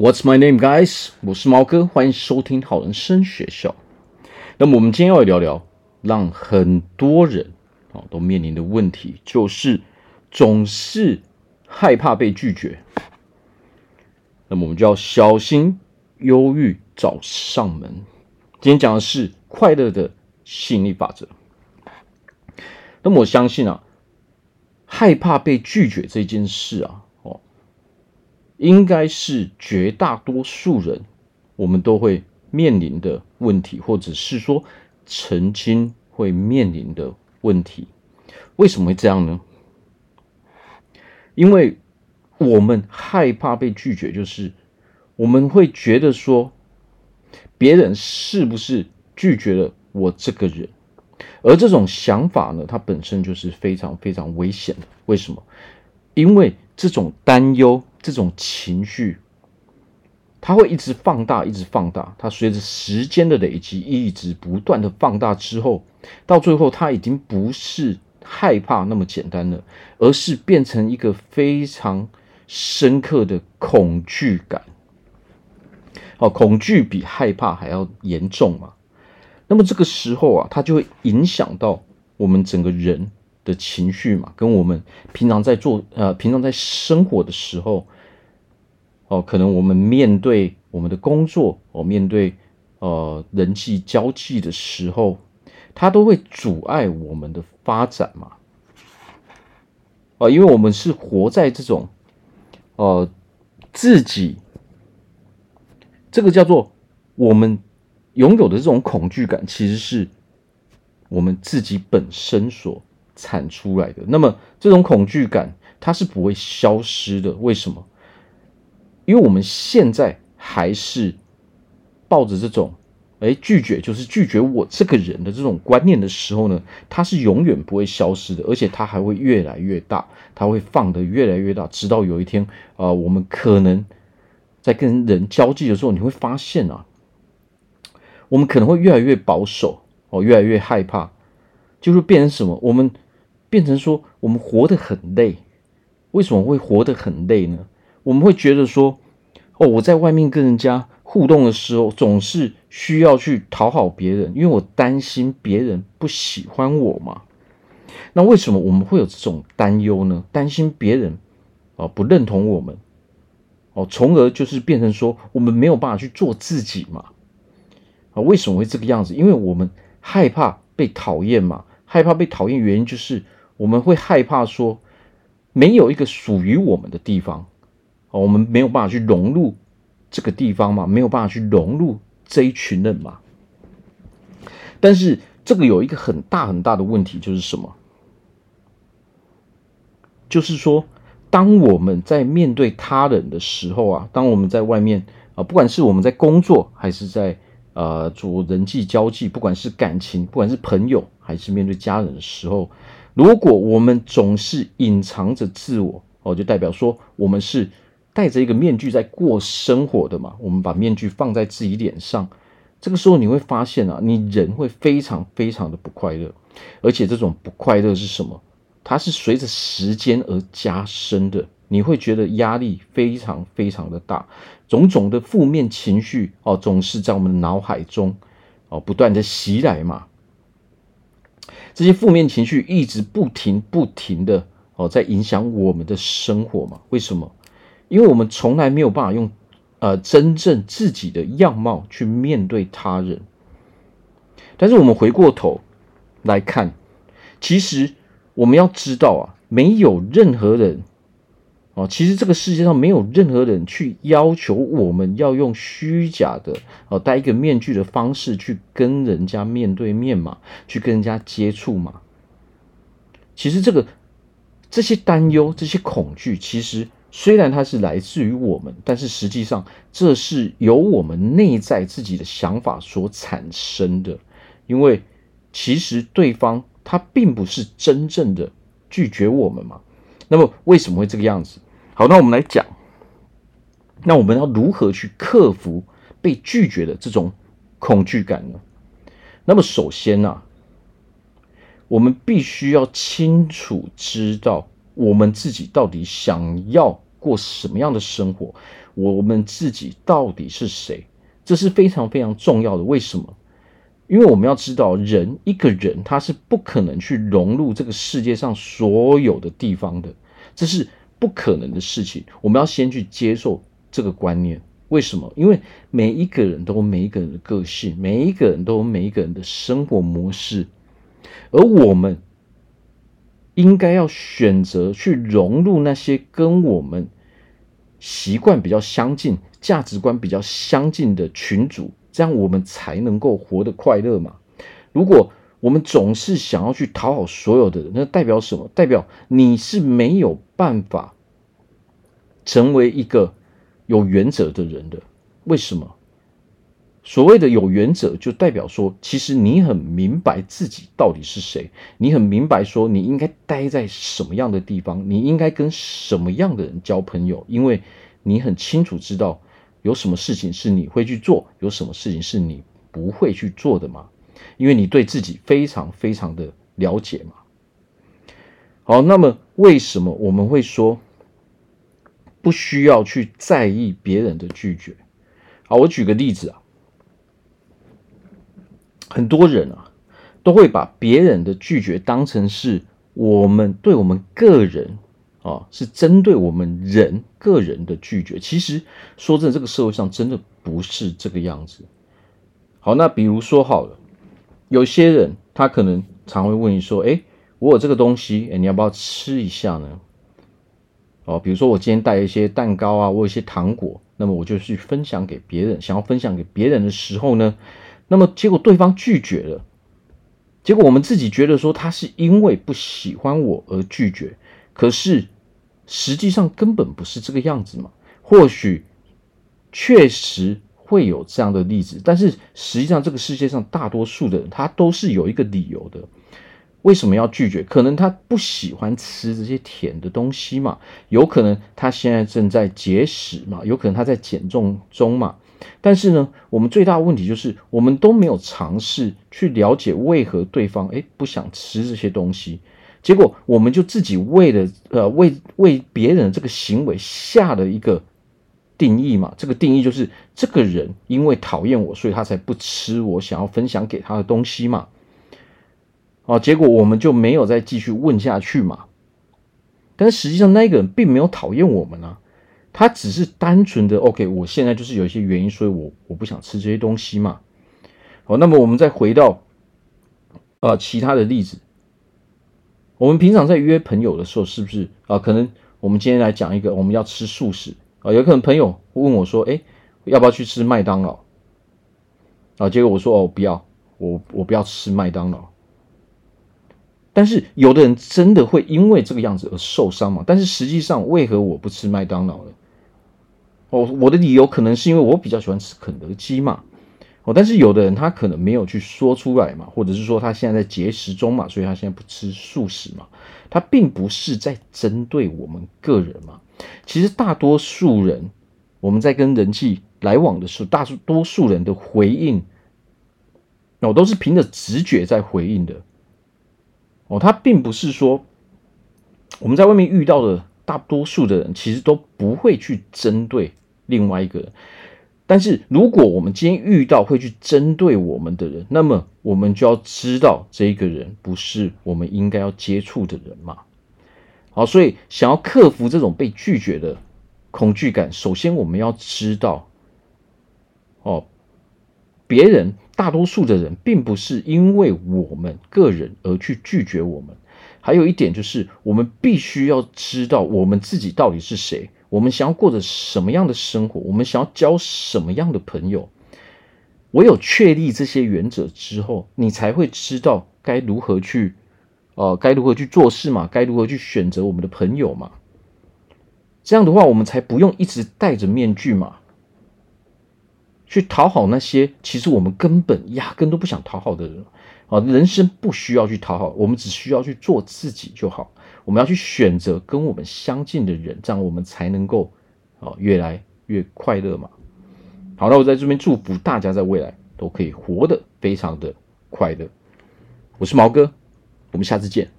What's my name, guys？我是毛哥，欢迎收听好人生学校。那么我们今天要聊聊，让很多人啊都面临的问题，就是总是害怕被拒绝。那么我们就要小心忧郁找上门。今天讲的是快乐的吸引力法则。那么我相信啊，害怕被拒绝这件事啊。应该是绝大多数人，我们都会面临的问题，或者是说曾经会面临的问题。为什么会这样呢？因为我们害怕被拒绝，就是我们会觉得说，别人是不是拒绝了我这个人？而这种想法呢，它本身就是非常非常危险的。为什么？因为这种担忧。这种情绪，它会一直放大，一直放大。它随着时间的累积，一直不断的放大之后，到最后，它已经不是害怕那么简单了，而是变成一个非常深刻的恐惧感。哦，恐惧比害怕还要严重嘛。那么这个时候啊，它就会影响到我们整个人的情绪嘛，跟我们平常在做呃，平常在生活的时候。哦，可能我们面对我们的工作，哦，面对呃人际交际的时候，它都会阻碍我们的发展嘛。哦，因为我们是活在这种呃自己这个叫做我们拥有的这种恐惧感，其实是我们自己本身所产出来的。那么这种恐惧感它是不会消失的，为什么？因为我们现在还是抱着这种，哎，拒绝就是拒绝我这个人的这种观念的时候呢，它是永远不会消失的，而且它还会越来越大，它会放得越来越大，直到有一天，啊、呃，我们可能在跟人交际的时候，你会发现啊，我们可能会越来越保守哦，越来越害怕，就会变成什么？我们变成说，我们活得很累。为什么会活得很累呢？我们会觉得说，哦，我在外面跟人家互动的时候，总是需要去讨好别人，因为我担心别人不喜欢我嘛。那为什么我们会有这种担忧呢？担心别人啊不认同我们，哦，从而就是变成说，我们没有办法去做自己嘛。啊，为什么会这个样子？因为我们害怕被讨厌嘛。害怕被讨厌原因就是我们会害怕说，没有一个属于我们的地方。哦，我们没有办法去融入这个地方嘛，没有办法去融入这一群人嘛。但是这个有一个很大很大的问题，就是什么？就是说，当我们在面对他人的时候啊，当我们在外面啊，不管是我们在工作，还是在呃做人际交际，不管是感情，不管是朋友，还是面对家人的时候，如果我们总是隐藏着自我，哦，就代表说我们是。戴着一个面具在过生活的嘛，我们把面具放在自己脸上，这个时候你会发现啊，你人会非常非常的不快乐，而且这种不快乐是什么？它是随着时间而加深的，你会觉得压力非常非常的大，种种的负面情绪哦，总是在我们的脑海中哦不断的袭来嘛，这些负面情绪一直不停不停的哦在影响我们的生活嘛，为什么？因为我们从来没有办法用，呃，真正自己的样貌去面对他人。但是我们回过头来看，其实我们要知道啊，没有任何人，哦，其实这个世界上没有任何人去要求我们要用虚假的，哦，戴一个面具的方式去跟人家面对面嘛，去跟人家接触嘛。其实这个这些担忧、这些恐惧，其实。虽然它是来自于我们，但是实际上这是由我们内在自己的想法所产生的。因为其实对方他并不是真正的拒绝我们嘛。那么为什么会这个样子？好，那我们来讲，那我们要如何去克服被拒绝的这种恐惧感呢？那么首先呢，我们必须要清楚知道。我们自己到底想要过什么样的生活，我们自己到底是谁，这是非常非常重要的。为什么？因为我们要知道，人一个人他是不可能去融入这个世界上所有的地方的，这是不可能的事情。我们要先去接受这个观念。为什么？因为每一个人都有每一个人的个性，每一个人都有每一个人的生活模式，而我们应该要选择去融入那些跟我们习惯比较相近、价值观比较相近的群组，这样我们才能够活得快乐嘛。如果我们总是想要去讨好所有的人，那代表什么？代表你是没有办法成为一个。有原则的人的，为什么？所谓的有原则，就代表说，其实你很明白自己到底是谁，你很明白说你应该待在什么样的地方，你应该跟什么样的人交朋友，因为你很清楚知道有什么事情是你会去做，有什么事情是你不会去做的嘛，因为你对自己非常非常的了解嘛。好，那么为什么我们会说？不需要去在意别人的拒绝。好，我举个例子啊，很多人啊都会把别人的拒绝当成是我们对我们个人啊，是针对我们人个人的拒绝。其实说真的，这个社会上真的不是这个样子。好，那比如说好了，有些人他可能常会问你说：“哎，我有这个东西，哎，你要不要吃一下呢？”哦，比如说我今天带一些蛋糕啊，我有一些糖果，那么我就去分享给别人，想要分享给别人的时候呢，那么结果对方拒绝了，结果我们自己觉得说他是因为不喜欢我而拒绝，可是实际上根本不是这个样子嘛。或许确实会有这样的例子，但是实际上这个世界上大多数的人他都是有一个理由的。为什么要拒绝？可能他不喜欢吃这些甜的东西嘛，有可能他现在正在节食嘛，有可能他在减重中嘛。但是呢，我们最大的问题就是，我们都没有尝试去了解为何对方诶不想吃这些东西，结果我们就自己为了呃为为别人的这个行为下了一个定义嘛。这个定义就是这个人因为讨厌我，所以他才不吃我想要分享给他的东西嘛。啊，结果我们就没有再继续问下去嘛。但实际上，那个人并没有讨厌我们啊，他只是单纯的 OK。我现在就是有一些原因，所以我我不想吃这些东西嘛。好，那么我们再回到啊其他的例子，我们平常在约朋友的时候，是不是啊？可能我们今天来讲一个，我们要吃素食啊，有可能朋友问我说：“哎，要不要去吃麦当劳？”啊，结果我说：“哦，不要，我我不要吃麦当劳。”但是有的人真的会因为这个样子而受伤嘛？但是实际上，为何我不吃麦当劳呢？哦，我的理由可能是因为我比较喜欢吃肯德基嘛。但是有的人他可能没有去说出来嘛，或者是说他现在在节食中嘛，所以他现在不吃素食嘛。他并不是在针对我们个人嘛。其实大多数人，我们在跟人际来往的时候，大多数人的回应，哦，都是凭着直觉在回应的。哦，他并不是说我们在外面遇到的大多数的人，其实都不会去针对另外一个人。但是，如果我们今天遇到会去针对我们的人，那么我们就要知道这个人不是我们应该要接触的人嘛。好，所以想要克服这种被拒绝的恐惧感，首先我们要知道，哦，别人。大多数的人并不是因为我们个人而去拒绝我们，还有一点就是，我们必须要知道我们自己到底是谁，我们想要过着什么样的生活，我们想要交什么样的朋友。唯有确立这些原则之后，你才会知道该如何去，呃，该如何去做事嘛，该如何去选择我们的朋友嘛。这样的话，我们才不用一直戴着面具嘛。去讨好那些其实我们根本压根都不想讨好的人好！人生不需要去讨好，我们只需要去做自己就好。我们要去选择跟我们相近的人，这样我们才能够啊越来越快乐嘛。好，那我在这边祝福大家在未来都可以活得非常的快乐。我是毛哥，我们下次见。